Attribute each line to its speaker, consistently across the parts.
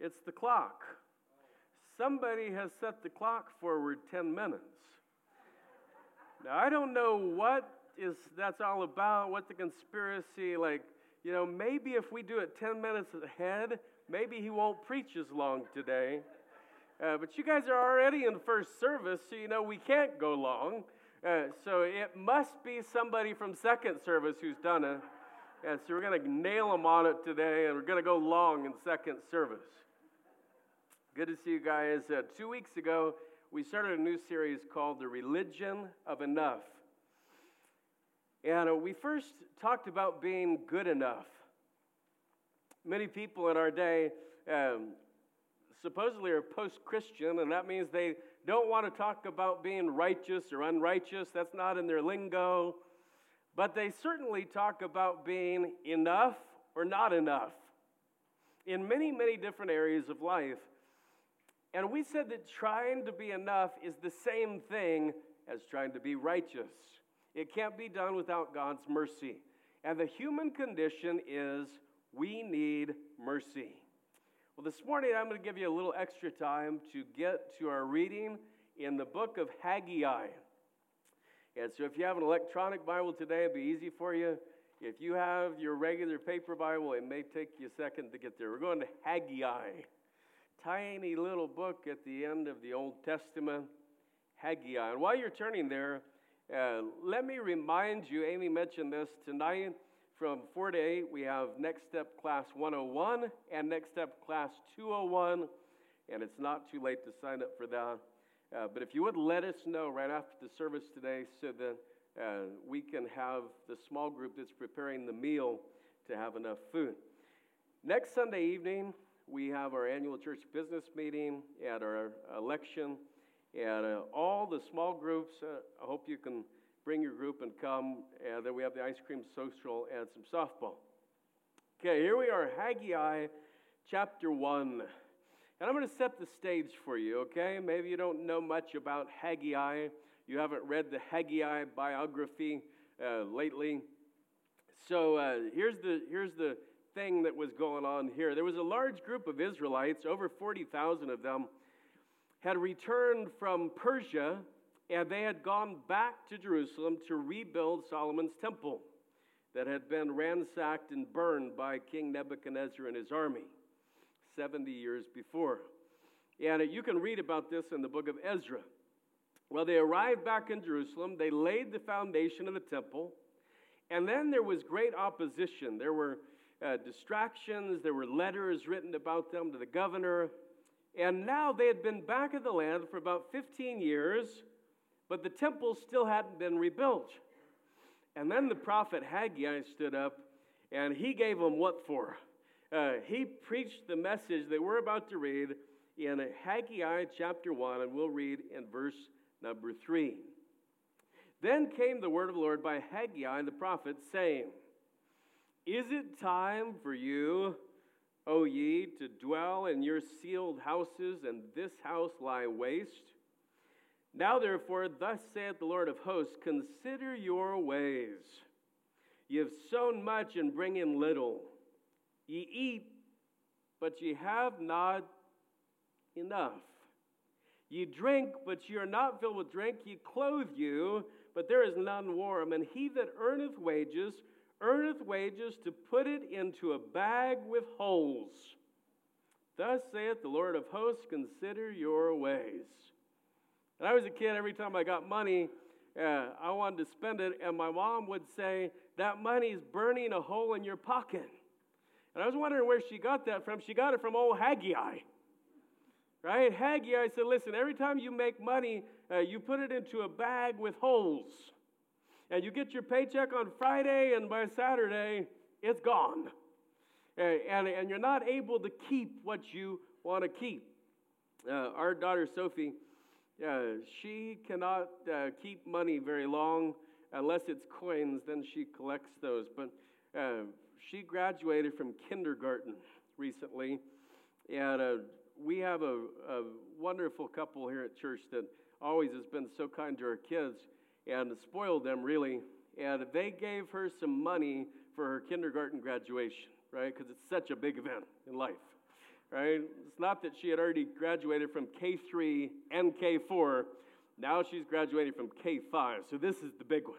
Speaker 1: It's the clock. Somebody has set the clock forward 10 minutes. Now, I don't know what is that's all about, what the conspiracy, like, you know, maybe if we do it 10 minutes ahead, maybe he won't preach as long today. Uh, but you guys are already in first service, so you know we can't go long. Uh, so it must be somebody from second service who's done it. And so we're going to nail them on it today, and we're going to go long in second service. Good to see you guys. Uh, two weeks ago, we started a new series called The Religion of Enough. And uh, we first talked about being good enough. Many people in our day um, supposedly are post Christian, and that means they don't want to talk about being righteous or unrighteous. That's not in their lingo. But they certainly talk about being enough or not enough in many, many different areas of life. And we said that trying to be enough is the same thing as trying to be righteous. It can't be done without God's mercy. And the human condition is we need mercy. Well, this morning I'm going to give you a little extra time to get to our reading in the book of Haggai. And so if you have an electronic Bible today, it'll be easy for you. If you have your regular paper Bible, it may take you a second to get there. We're going to Haggai tiny little book at the end of the Old Testament, Haggai. And while you're turning there, uh, let me remind you, Amy mentioned this tonight. From 4 to 8, we have Next Step Class 101 and Next Step Class 201, and it's not too late to sign up for that. Uh, but if you would let us know right after the service today so that uh, we can have the small group that's preparing the meal to have enough food. Next Sunday evening, we have our annual church business meeting at our election, and uh, all the small groups. Uh, I hope you can bring your group and come. And then we have the ice cream social and some softball. Okay, here we are, Haggai chapter 1. And I'm going to set the stage for you, okay? Maybe you don't know much about Haggai. You haven't read the Haggai biography uh, lately. So uh, here's, the, here's the thing that was going on here. There was a large group of Israelites, over 40,000 of them, had returned from Persia and they had gone back to Jerusalem to rebuild Solomon's temple that had been ransacked and burned by King Nebuchadnezzar and his army 70 years before. And you can read about this in the book of Ezra. Well, they arrived back in Jerusalem, they laid the foundation of the temple, and then there was great opposition. There were uh, distractions, there were letters written about them to the governor. And now they had been back in the land for about 15 years, but the temple still hadn't been rebuilt. And then the prophet Haggai stood up and he gave them what for? Uh, he preached the message that we're about to read in Haggai chapter 1, and we'll read in verse number 3. Then came the word of the Lord by Haggai the prophet, saying, is it time for you, O ye, to dwell in your sealed houses, and this house lie waste? Now, therefore, thus saith the Lord of hosts Consider your ways. Ye have sown much and bring in little. Ye eat, but ye have not enough. Ye drink, but ye are not filled with drink. Ye clothe you, but there is none warm. And he that earneth wages, earneth wages to put it into a bag with holes. Thus saith the Lord of hosts, consider your ways. And I was a kid, every time I got money, uh, I wanted to spend it, and my mom would say, That money's burning a hole in your pocket. And I was wondering where she got that from. She got it from old Haggai. Right? Haggai said, Listen, every time you make money, uh, you put it into a bag with holes and you get your paycheck on Friday, and by Saturday, it's gone. And, and, and you're not able to keep what you want to keep. Uh, our daughter Sophie, uh, she cannot uh, keep money very long unless it's coins, then she collects those. But uh, she graduated from kindergarten recently, and uh, we have a, a wonderful couple here at church that always has been so kind to our kids and spoiled them really. And they gave her some money for her kindergarten graduation, right? Because it's such a big event in life. right? It's not that she had already graduated from K3 and K4. Now she's graduating from K5. So this is the big one.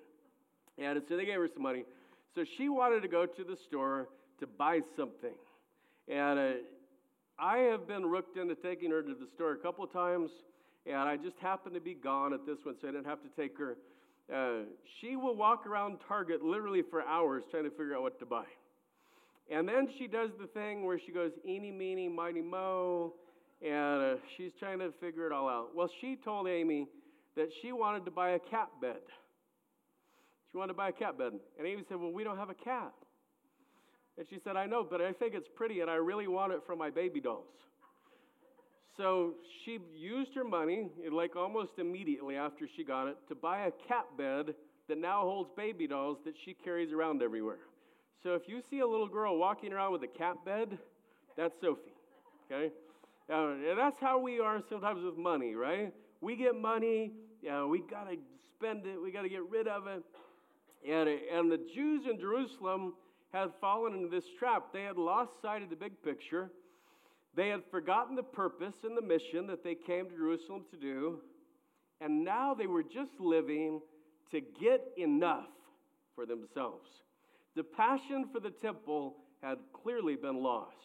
Speaker 1: And so they gave her some money. So she wanted to go to the store to buy something. And uh, I have been rooked into taking her to the store a couple of times, and I just happened to be gone at this one, so I didn't have to take her. Uh, she will walk around Target literally for hours trying to figure out what to buy. And then she does the thing where she goes, eeny, meeny, miny, mo, and uh, she's trying to figure it all out. Well, she told Amy that she wanted to buy a cat bed. She wanted to buy a cat bed. And Amy said, Well, we don't have a cat. And she said, I know, but I think it's pretty and I really want it for my baby dolls. So she used her money, like almost immediately after she got it, to buy a cat bed that now holds baby dolls that she carries around everywhere. So if you see a little girl walking around with a cat bed, that's Sophie. Okay? Uh, and that's how we are sometimes with money, right? We get money, yeah, we got to spend it, we got to get rid of it. And, and the Jews in Jerusalem had fallen into this trap. They had lost sight of the big picture. They had forgotten the purpose and the mission that they came to Jerusalem to do. And now they were just living to get enough for themselves. The passion for the temple had clearly been lost.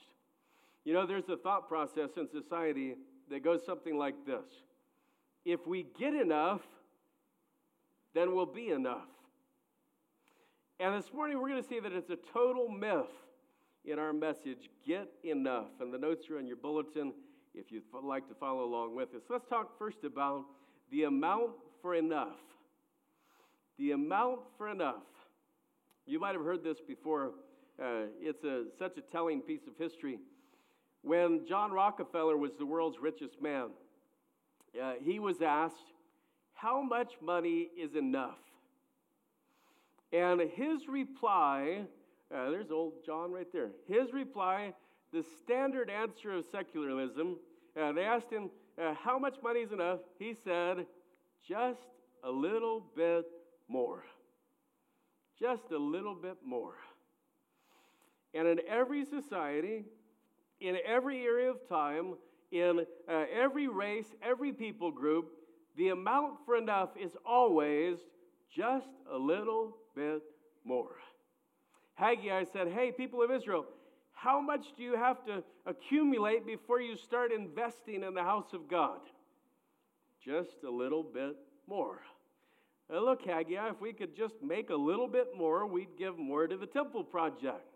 Speaker 1: You know, there's a thought process in society that goes something like this If we get enough, then we'll be enough. And this morning we're going to see that it's a total myth in our message get enough. And the notes are on your bulletin if you'd like to follow along with us. Let's talk first about the amount for enough. The amount for enough. You might have heard this before. Uh, it's a, such a telling piece of history. When John Rockefeller was the world's richest man, uh, he was asked, How much money is enough? And his reply, uh, there's old John right there. His reply, the standard answer of secularism, uh, they asked him, uh, How much money is enough? He said, Just a little bit more. Just a little bit more. And in every society, in every area of time, in uh, every race, every people group, the amount for enough is always just a little bit more. Haggai said, Hey, people of Israel, how much do you have to accumulate before you start investing in the house of God? Just a little bit more. Now look, Haggai, if we could just make a little bit more, we'd give more to the temple project.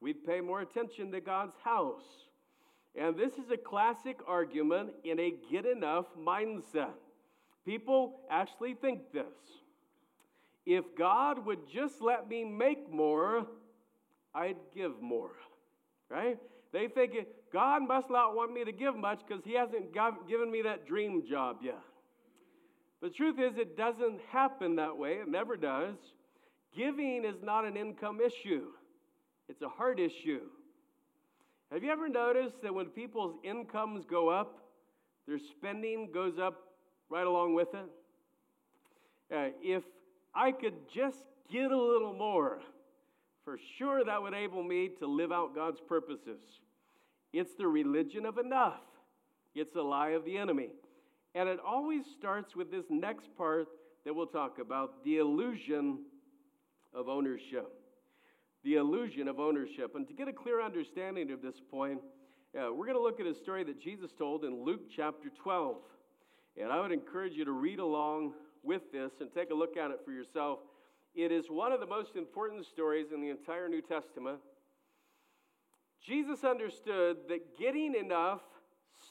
Speaker 1: We'd pay more attention to God's house. And this is a classic argument in a get enough mindset. People actually think this if God would just let me make more, I'd give more. Right? They think God must not want me to give much because He hasn't given me that dream job yet. The truth is, it doesn't happen that way. It never does. Giving is not an income issue, it's a heart issue. Have you ever noticed that when people's incomes go up, their spending goes up right along with it? Uh, if I could just get a little more, for sure that would enable me to live out God's purposes. It's the religion of enough, it's a lie of the enemy. And it always starts with this next part that we'll talk about the illusion of ownership. The illusion of ownership. And to get a clear understanding of this point, uh, we're going to look at a story that Jesus told in Luke chapter 12. And I would encourage you to read along with this and take a look at it for yourself. It is one of the most important stories in the entire New Testament. Jesus understood that getting enough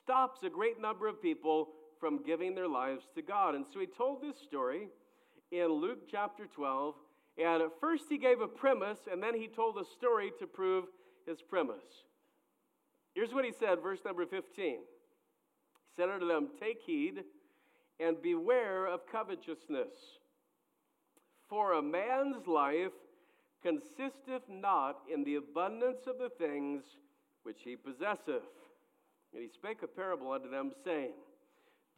Speaker 1: stops a great number of people from giving their lives to God. And so he told this story in Luke chapter 12. And at first he gave a premise, and then he told a story to prove his premise. Here's what he said, verse number 15. He said unto them, Take heed and beware of covetousness. For a man's life consisteth not in the abundance of the things which he possesseth. And he spake a parable unto them, saying,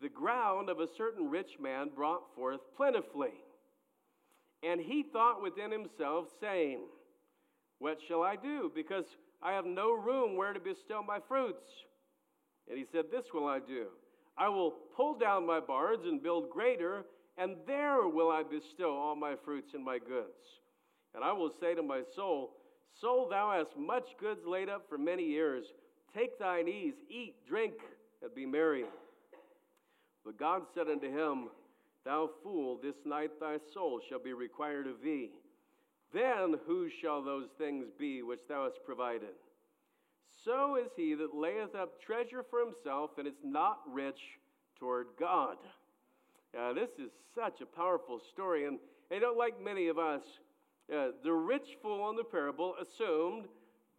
Speaker 1: The ground of a certain rich man brought forth plentifully. And he thought within himself, saying, What shall I do? Because I have no room where to bestow my fruits. And he said, This will I do. I will pull down my barns and build greater, and there will I bestow all my fruits and my goods. And I will say to my soul, Soul, thou hast much goods laid up for many years. Take thine ease, eat, drink, and be merry. But God said unto him, Thou fool, this night thy soul shall be required of thee. Then whose shall those things be which thou hast provided? So is he that layeth up treasure for himself and is not rich toward God. Now, this is such a powerful story, and I don't like many of us. Uh, the rich fool in the parable assumed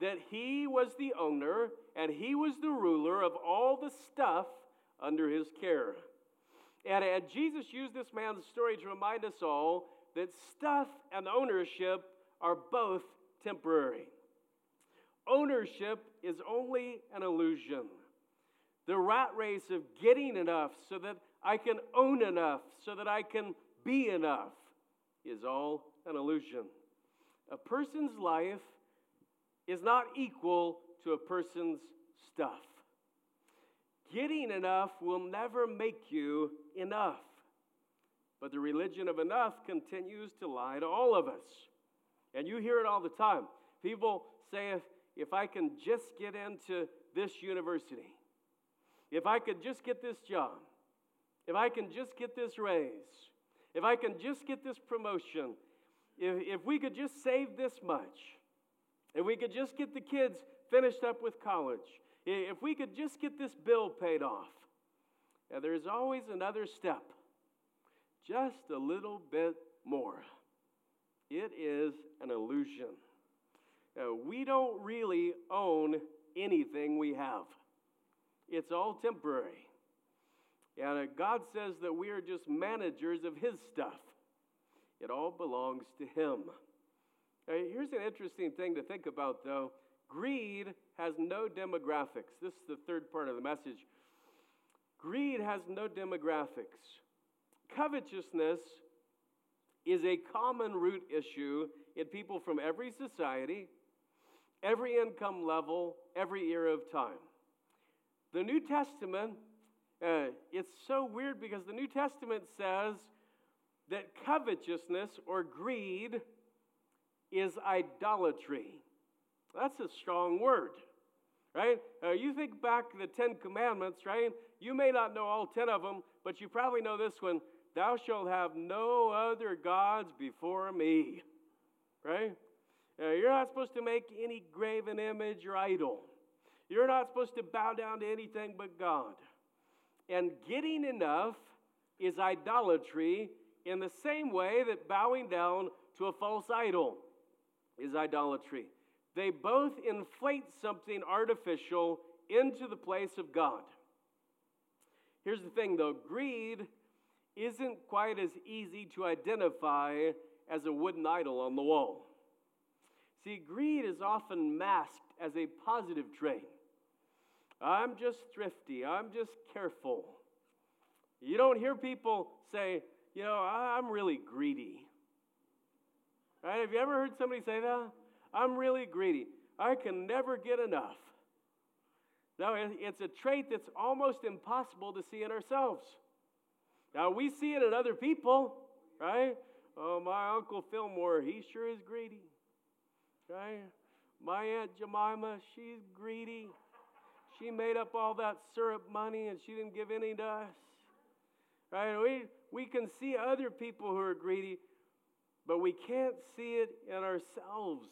Speaker 1: that he was the owner and he was the ruler of all the stuff under his care. And, and Jesus used this man's story to remind us all that stuff and ownership are both temporary. Ownership is only an illusion. The rat race of getting enough so that I can own enough, so that I can be enough, is all an illusion. A person's life is not equal to a person's stuff. Getting enough will never make you enough. But the religion of enough continues to lie to all of us. And you hear it all the time. People say, if, if I can just get into this university, if I could just get this job, if I can just get this raise, if I can just get this promotion, if, if we could just save this much, if we could just get the kids finished up with college, if we could just get this bill paid off, and there's always another step, just a little bit more. It is an illusion. Uh, we don't really own anything we have, it's all temporary. And uh, God says that we are just managers of His stuff, it all belongs to Him. Uh, here's an interesting thing to think about, though. Greed has no demographics. This is the third part of the message. Greed has no demographics. Covetousness is a common root issue in people from every society, every income level, every era of time. The New Testament, uh, it's so weird because the New Testament says that covetousness or greed is idolatry. That's a strong word, right? Uh, you think back the Ten Commandments, right? You may not know all ten of them, but you probably know this one Thou shalt have no other gods before me, right? Uh, you're not supposed to make any graven image or idol. You're not supposed to bow down to anything but God. And getting enough is idolatry in the same way that bowing down to a false idol is idolatry. They both inflate something artificial into the place of God. Here's the thing though greed isn't quite as easy to identify as a wooden idol on the wall. See, greed is often masked as a positive trait. I'm just thrifty, I'm just careful. You don't hear people say, you know, I'm really greedy. Right? Have you ever heard somebody say that? I'm really greedy. I can never get enough. No, it's a trait that's almost impossible to see in ourselves. Now, we see it in other people, right? Oh, my Uncle Fillmore, he sure is greedy, right? My Aunt Jemima, she's greedy. She made up all that syrup money and she didn't give any to us. Right? We, we can see other people who are greedy, but we can't see it in ourselves.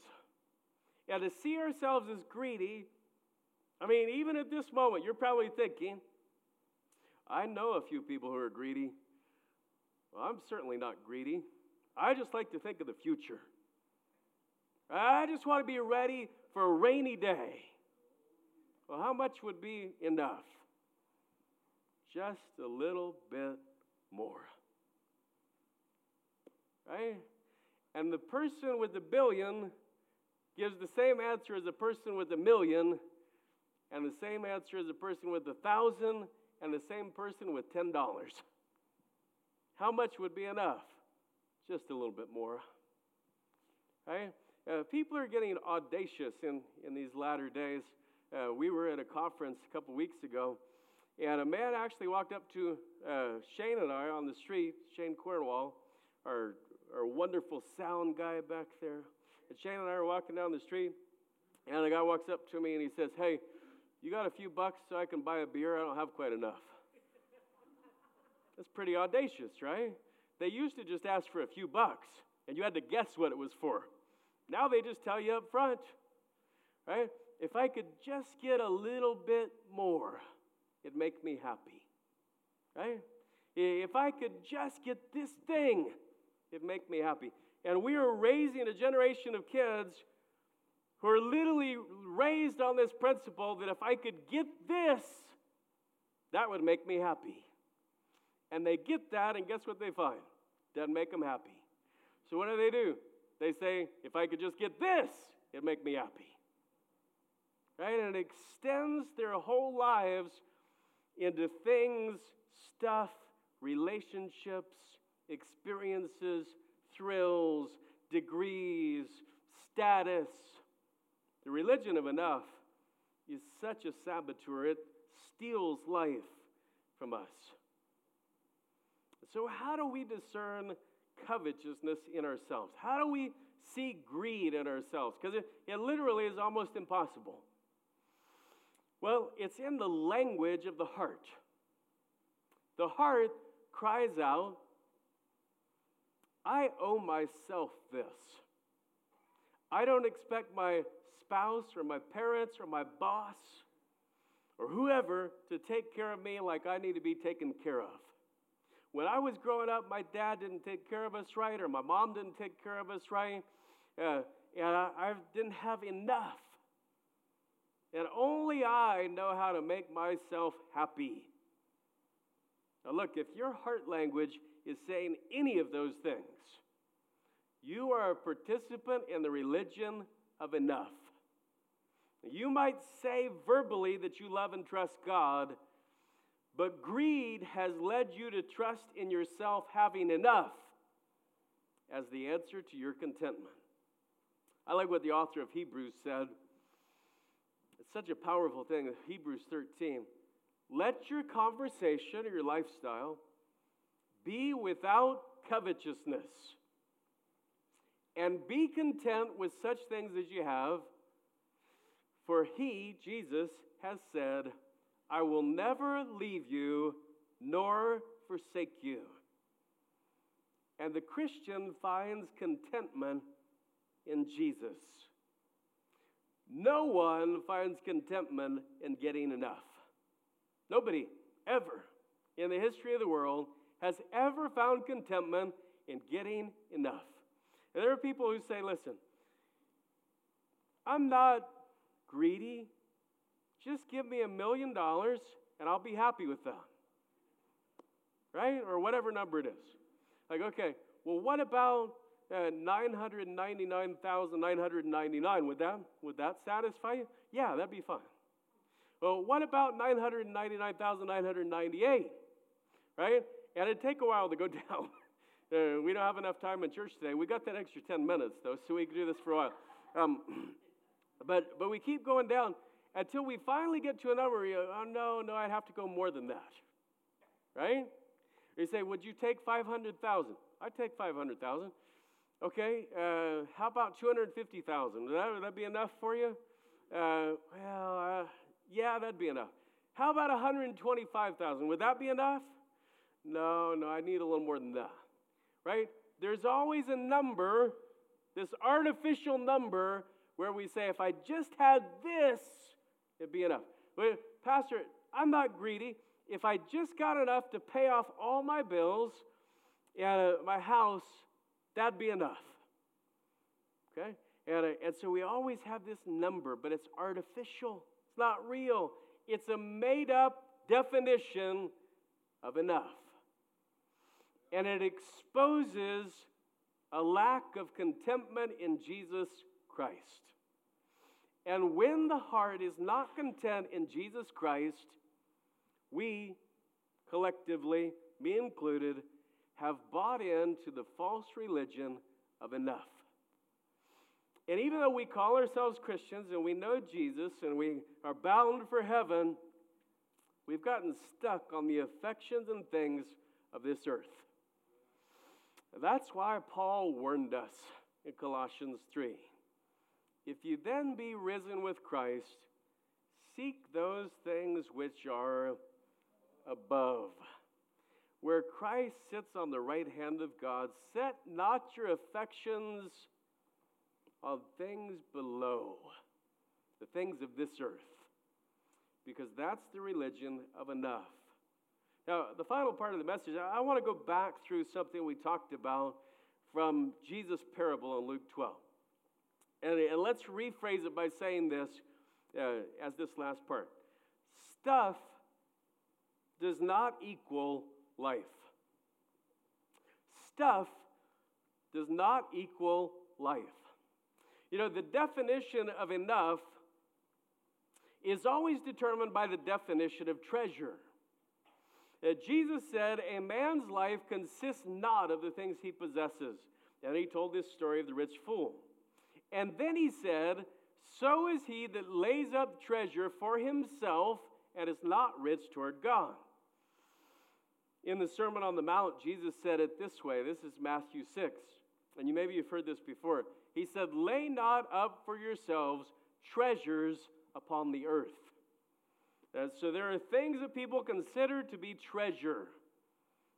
Speaker 1: And to see ourselves as greedy, I mean, even at this moment, you're probably thinking, I know a few people who are greedy. Well, I'm certainly not greedy. I just like to think of the future. I just want to be ready for a rainy day. Well, how much would be enough? Just a little bit more. Right? And the person with the billion gives the same answer as the person with a million, and the same answer as the person with a thousand, and the same person with $10. How much would be enough? Just a little bit more. Right? Uh, people are getting audacious in, in these latter days. Uh, we were at a conference a couple weeks ago, and a man actually walked up to uh, Shane and I on the street, Shane Cornwall, our, our wonderful sound guy back there. And Shane and I are walking down the street, and a guy walks up to me and he says, Hey, you got a few bucks so I can buy a beer? I don't have quite enough. That's pretty audacious, right? They used to just ask for a few bucks, and you had to guess what it was for. Now they just tell you up front, right? If I could just get a little bit more, it'd make me happy, right? If I could just get this thing, it'd make me happy. And we are raising a generation of kids who are literally raised on this principle that if I could get this, that would make me happy. And they get that, and guess what they find? Doesn't make them happy. So what do they do? They say, if I could just get this, it'd make me happy. Right? And it extends their whole lives into things, stuff, relationships, experiences, thrills, degrees, status. The religion of enough is such a saboteur, it steals life from us. So, how do we discern covetousness in ourselves? How do we see greed in ourselves? Because it, it literally is almost impossible. Well, it's in the language of the heart. The heart cries out, I owe myself this. I don't expect my spouse or my parents or my boss or whoever to take care of me like I need to be taken care of. When I was growing up, my dad didn't take care of us right, or my mom didn't take care of us right, uh, and I, I didn't have enough. And only I know how to make myself happy. Now, look, if your heart language is saying any of those things, you are a participant in the religion of enough. You might say verbally that you love and trust God, but greed has led you to trust in yourself having enough as the answer to your contentment. I like what the author of Hebrews said. It's such a powerful thing. Hebrews 13. Let your conversation or your lifestyle be without covetousness. And be content with such things as you have. For he, Jesus, has said, I will never leave you nor forsake you. And the Christian finds contentment in Jesus. No one finds contentment in getting enough. Nobody ever in the history of the world has ever found contentment in getting enough. And there are people who say, listen, I'm not greedy. Just give me a million dollars and I'll be happy with that. Right? Or whatever number it is. Like, okay, well, what about uh, 999,999? Would that, would that satisfy you? Yeah, that'd be fine. Well, what about 999,998? Right? And it'd take a while to go down. uh, we don't have enough time in church today. We got that extra 10 minutes, though, so we can do this for a while. Um, but, but we keep going down until we finally get to a number, you, oh, no, no, I'd have to go more than that. Right? You say, would you take 500,000? I'd take 500,000. Okay, uh, how about 250,000? Would that, be enough for you? Uh, well, uh, yeah, that'd be enough. How about 125,000? Would that be enough? No, no, I need a little more than that. Right? There's always a number, this artificial number, where we say, if I just had this, it'd be enough. But, Pastor, I'm not greedy. If I just got enough to pay off all my bills and uh, my house, that'd be enough. Okay? And, uh, and so we always have this number, but it's artificial, it's not real. It's a made up definition of enough. And it exposes a lack of contentment in Jesus Christ. And when the heart is not content in Jesus Christ, we collectively, me included, have bought into the false religion of enough. And even though we call ourselves Christians and we know Jesus and we are bound for heaven, we've gotten stuck on the affections and things of this earth. That's why Paul warned us in Colossians 3. If you then be risen with Christ, seek those things which are above, where Christ sits on the right hand of God. Set not your affections on things below, the things of this earth, because that's the religion of enough. Now, the final part of the message, I want to go back through something we talked about from Jesus' parable in Luke 12. And, and let's rephrase it by saying this uh, as this last part stuff does not equal life. Stuff does not equal life. You know, the definition of enough is always determined by the definition of treasure. Uh, Jesus said, A man's life consists not of the things he possesses. And he told this story of the rich fool. And then he said, So is he that lays up treasure for himself and is not rich toward God. In the Sermon on the Mount, Jesus said it this way. This is Matthew 6. And you maybe you've heard this before. He said, Lay not up for yourselves treasures upon the earth. And so there are things that people consider to be treasure,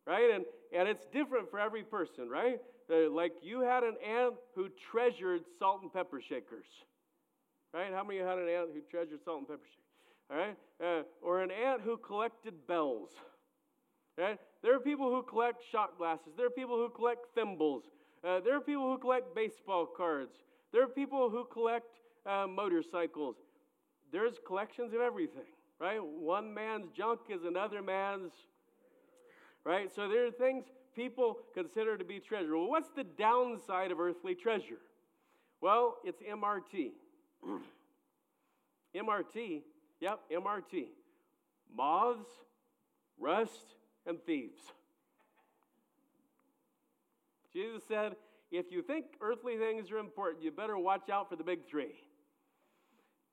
Speaker 1: right? And, and it's different for every person, right? Uh, like you had an aunt who treasured salt and pepper shakers, right? How many of you had an aunt who treasured salt and pepper shakers? All right? Uh, or an aunt who collected bells, right? There are people who collect shot glasses. There are people who collect thimbles. Uh, there are people who collect baseball cards. There are people who collect uh, motorcycles. There's collections of everything right? One man's junk is another man's, right? So there are things people consider to be treasure. Well, what's the downside of earthly treasure? Well, it's MRT. MRT, yep, MRT. Moths, rust, and thieves. Jesus said, if you think earthly things are important, you better watch out for the big three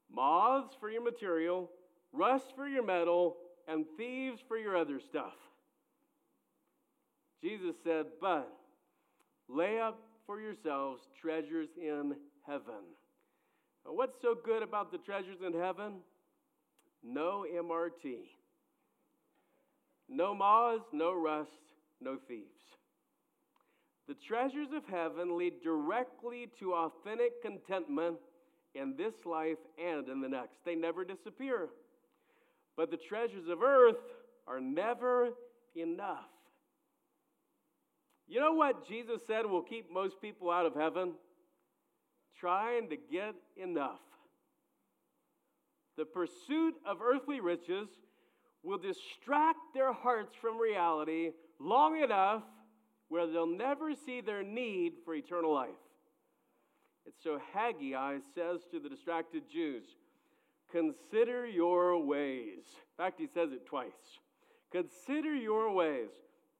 Speaker 1: moths for your material, rust for your metal, and thieves for your other stuff. Jesus said, But lay up for yourselves treasures in heaven. Now, what's so good about the treasures in heaven? No MRT. No moths, no rust, no thieves. The treasures of heaven lead directly to authentic contentment in this life and in the next. They never disappear. But the treasures of earth are never enough. You know what Jesus said will keep most people out of heaven? Trying to get enough. The pursuit of earthly riches will distract their hearts from reality long enough where they'll never see their need for eternal life. And so Haggai says to the distracted Jews, Consider your ways. In fact, he says it twice. Consider your ways.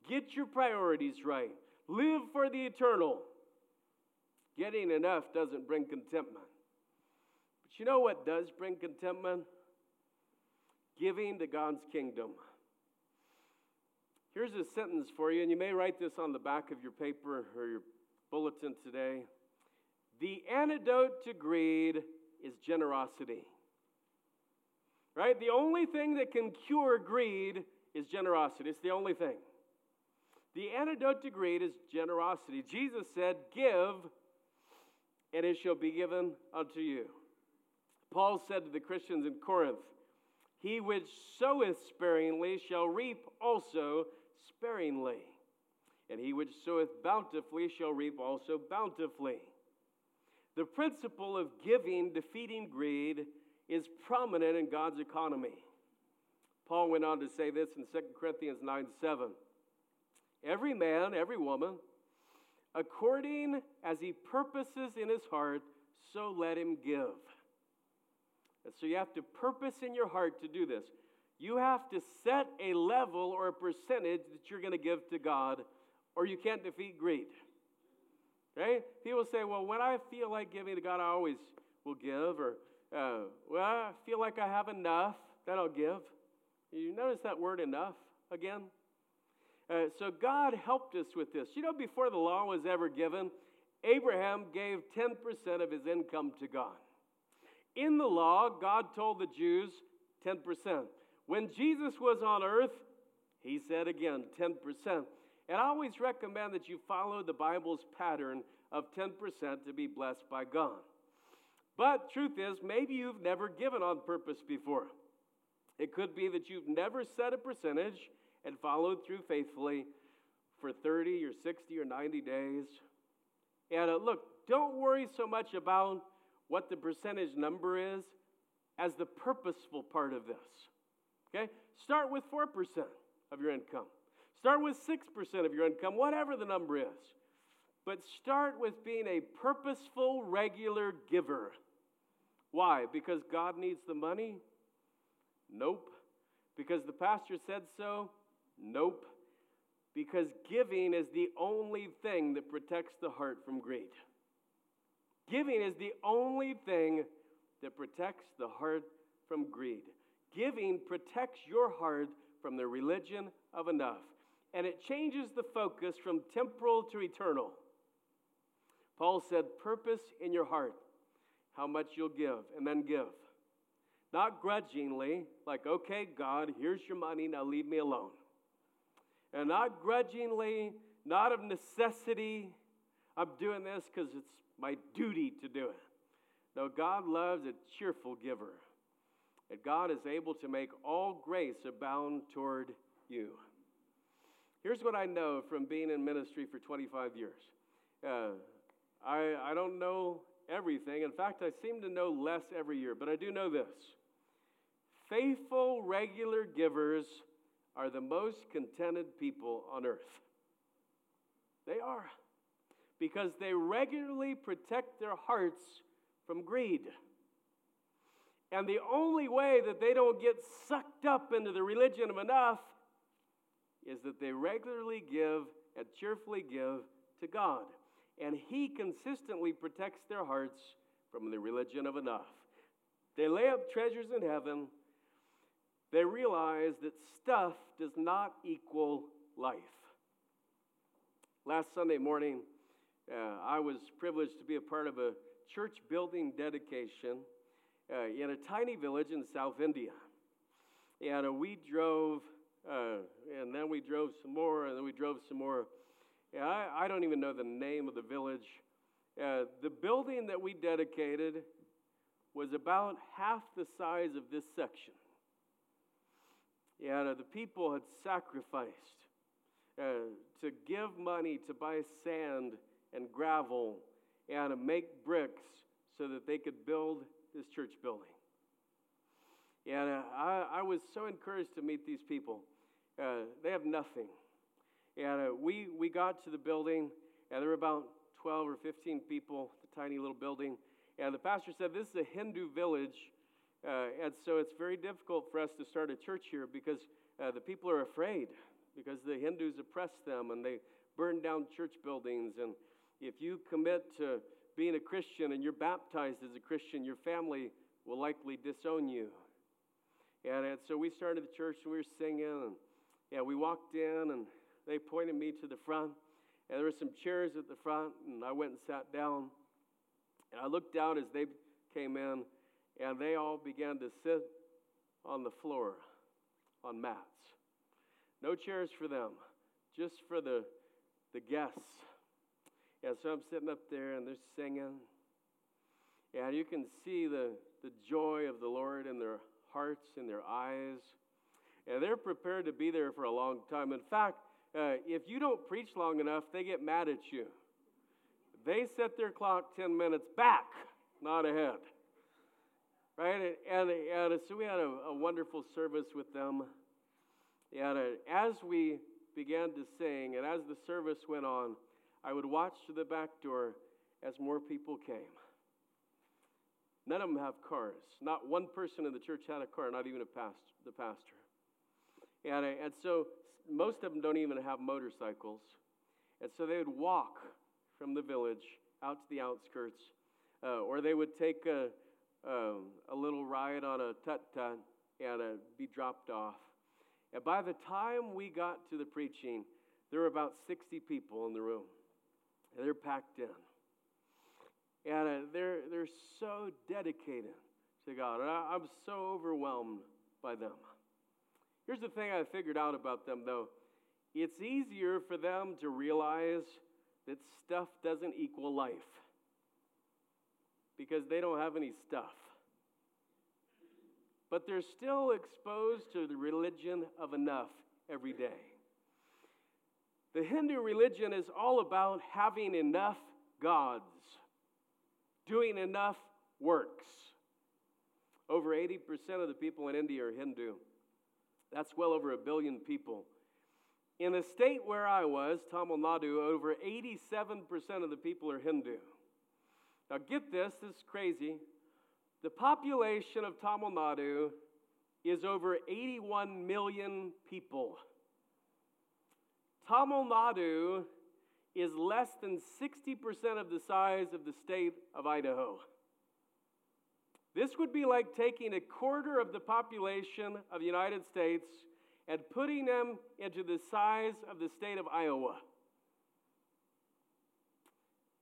Speaker 1: Get your priorities right. Live for the eternal. Getting enough doesn't bring contentment. But you know what does bring contentment? Giving to God's kingdom. Here's a sentence for you, and you may write this on the back of your paper or your bulletin today. The antidote to greed is generosity. Right? The only thing that can cure greed is generosity. It's the only thing. The antidote to greed is generosity. Jesus said, Give, and it shall be given unto you. Paul said to the Christians in Corinth, He which soweth sparingly shall reap also sparingly, and he which soweth bountifully shall reap also bountifully. The principle of giving, defeating greed, is prominent in God's economy. Paul went on to say this in 2 Corinthians 9 7. Every man, every woman, according as he purposes in his heart, so let him give. And so you have to purpose in your heart to do this. You have to set a level or a percentage that you're going to give to God, or you can't defeat greed. Right? People say, well, when I feel like giving to God, I always will give. Or, uh, well, I feel like I have enough, then I'll give. You notice that word enough again? Uh, so God helped us with this. You know, before the law was ever given, Abraham gave 10% of his income to God. In the law, God told the Jews 10%. When Jesus was on earth, he said again 10%. And I always recommend that you follow the Bible's pattern of 10% to be blessed by God. But truth is, maybe you've never given on purpose before. It could be that you've never set a percentage and followed through faithfully for 30 or 60 or 90 days. And uh, look, don't worry so much about what the percentage number is as the purposeful part of this. Okay? Start with 4% of your income. Start with 6% of your income, whatever the number is. But start with being a purposeful, regular giver. Why? Because God needs the money? Nope. Because the pastor said so? Nope. Because giving is the only thing that protects the heart from greed. Giving is the only thing that protects the heart from greed. Giving protects your heart from the religion of enough, and it changes the focus from temporal to eternal. Paul said, Purpose in your heart how much you'll give, and then give. Not grudgingly, like, okay, God, here's your money, now leave me alone. And not grudgingly, not of necessity, I'm doing this because it's my duty to do it. Though God loves a cheerful giver. And God is able to make all grace abound toward you. Here's what I know from being in ministry for 25 years. Uh, I, I don't know everything. In fact, I seem to know less every year, but I do know this. Faithful, regular givers are the most contented people on earth. They are. Because they regularly protect their hearts from greed. And the only way that they don't get sucked up into the religion of enough is that they regularly give and cheerfully give to God. And He consistently protects their hearts from the religion of enough. They lay up treasures in heaven they realize that stuff does not equal life. Last Sunday morning, uh, I was privileged to be a part of a church building dedication uh, in a tiny village in South India. And uh, we drove, uh, and then we drove some more, and then we drove some more. Yeah, I, I don't even know the name of the village. Uh, the building that we dedicated was about half the size of this section. Yeah, the people had sacrificed uh, to give money to buy sand and gravel and make bricks so that they could build this church building. And uh, I, I, was so encouraged to meet these people. Uh, they have nothing. And uh, we, we got to the building, and there were about 12 or 15 people, the tiny little building. And the pastor said, This is a Hindu village uh, and so it's very difficult for us to start a church here because uh, the people are afraid because the Hindus oppress them and they burn down church buildings. And if you commit to being a Christian and you're baptized as a Christian, your family will likely disown you. And, and so we started the church and we were singing. And yeah, we walked in and they pointed me to the front. And there were some chairs at the front, and I went and sat down. And I looked down as they came in, and they all began to sit on the floor on mats. No chairs for them, just for the, the guests. And so I'm sitting up there and they're singing. And you can see the, the joy of the Lord in their hearts, in their eyes. And they're prepared to be there for a long time. In fact, uh, if you don't preach long enough, they get mad at you. They set their clock 10 minutes back, not ahead right? And, and, and so we had a, a, wonderful service with them. And uh, as we began to sing, and as the service went on, I would watch to the back door as more people came. None of them have cars. Not one person in the church had a car, not even a past, the pastor. And, uh, and so most of them don't even have motorcycles. And so they would walk from the village out to the outskirts, uh, or they would take a, um, a little ride on a tuk tuk and uh, be dropped off. And by the time we got to the preaching, there were about 60 people in the room. They're packed in. And uh, they're, they're so dedicated to God. And I, I'm so overwhelmed by them. Here's the thing I figured out about them, though it's easier for them to realize that stuff doesn't equal life because they don't have any stuff. But they're still exposed to the religion of enough every day. The Hindu religion is all about having enough gods, doing enough works. Over 80% of the people in India are Hindu. That's well over a billion people. In the state where I was, Tamil Nadu, over 87% of the people are Hindu. Now, get this, this is crazy. The population of Tamil Nadu is over 81 million people. Tamil Nadu is less than 60% of the size of the state of Idaho. This would be like taking a quarter of the population of the United States and putting them into the size of the state of Iowa.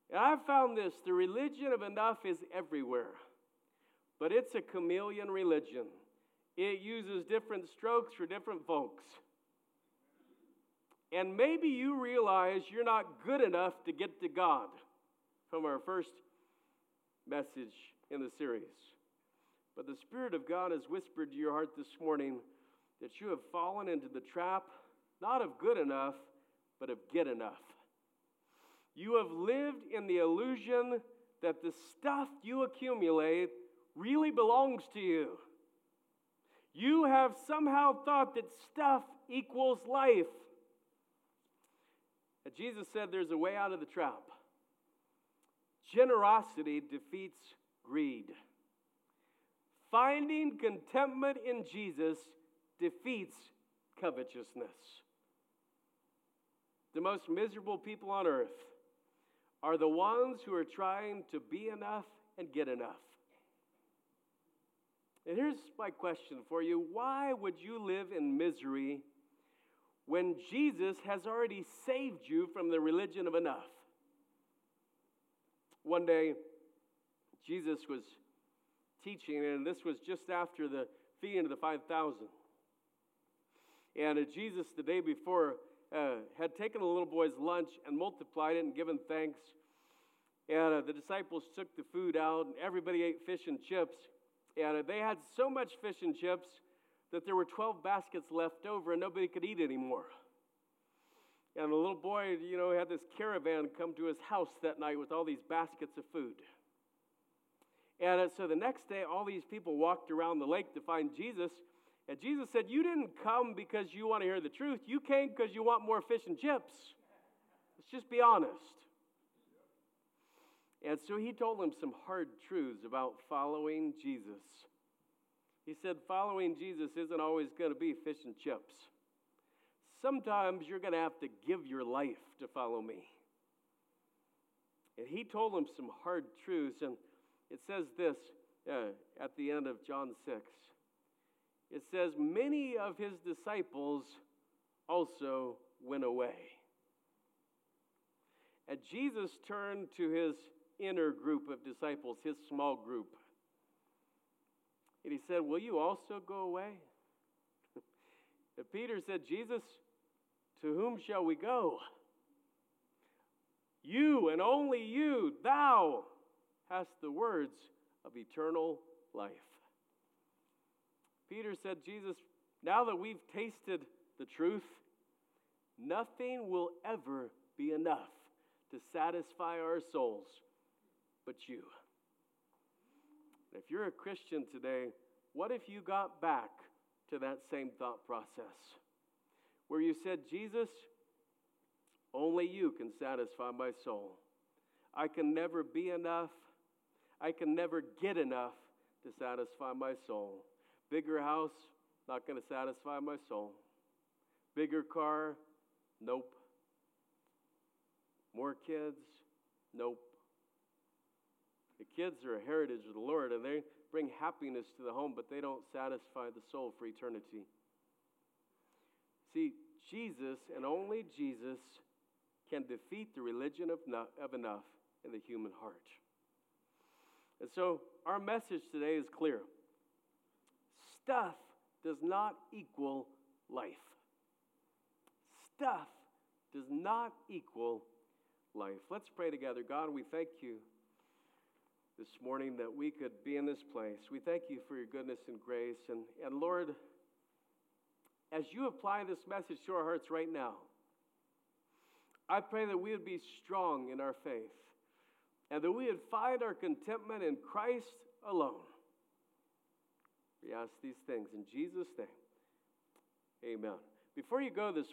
Speaker 1: And I've found this the religion of enough is everywhere, but it's a chameleon religion. It uses different strokes for different folks. And maybe you realize you're not good enough to get to God from our first message in the series. But the Spirit of God has whispered to your heart this morning that you have fallen into the trap, not of good enough, but of get enough. You have lived in the illusion that the stuff you accumulate really belongs to you. You have somehow thought that stuff equals life. Jesus said there's a way out of the trap. Generosity defeats greed. Finding contentment in Jesus defeats covetousness. The most miserable people on earth are the ones who are trying to be enough and get enough. And here's my question for you why would you live in misery when Jesus has already saved you from the religion of enough? One day, Jesus was teaching, and this was just after the feeding of the 5,000. And uh, Jesus, the day before, uh, had taken the little boy's lunch and multiplied it and given thanks. And uh, the disciples took the food out, and everybody ate fish and chips. And uh, they had so much fish and chips that there were 12 baskets left over, and nobody could eat anymore. And the little boy, you know, had this caravan come to his house that night with all these baskets of food. And so the next day, all these people walked around the lake to find Jesus. And Jesus said, You didn't come because you want to hear the truth. You came because you want more fish and chips. Let's just be honest. And so he told them some hard truths about following Jesus. He said, Following Jesus isn't always going to be fish and chips. Sometimes you're going to have to give your life to follow me. And he told them some hard truths. And it says this uh, at the end of John 6. It says, Many of his disciples also went away. And Jesus turned to his inner group of disciples, his small group. And he said, Will you also go away? and Peter said, Jesus, to whom shall we go? You and only you, thou hast the words of eternal life. Peter said, Jesus, now that we've tasted the truth, nothing will ever be enough to satisfy our souls but you. If you're a Christian today, what if you got back to that same thought process where you said, Jesus, only you can satisfy my soul. I can never be enough. I can never get enough to satisfy my soul. Bigger house, not going to satisfy my soul. Bigger car, nope. More kids, Nope. The kids are a heritage of the Lord and they bring happiness to the home, but they don't satisfy the soul for eternity. See, Jesus and only Jesus can defeat the religion of, of enough in the human heart. And so our message today is clear stuff does not equal life. Stuff does not equal life. Let's pray together. God, we thank you this morning that we could be in this place. We thank you for your goodness and grace. And, and Lord, as you apply this message to our hearts right now, I pray that we would be strong in our faith and that we would find our contentment in Christ alone. We ask these things in Jesus' name. Amen. Before you go this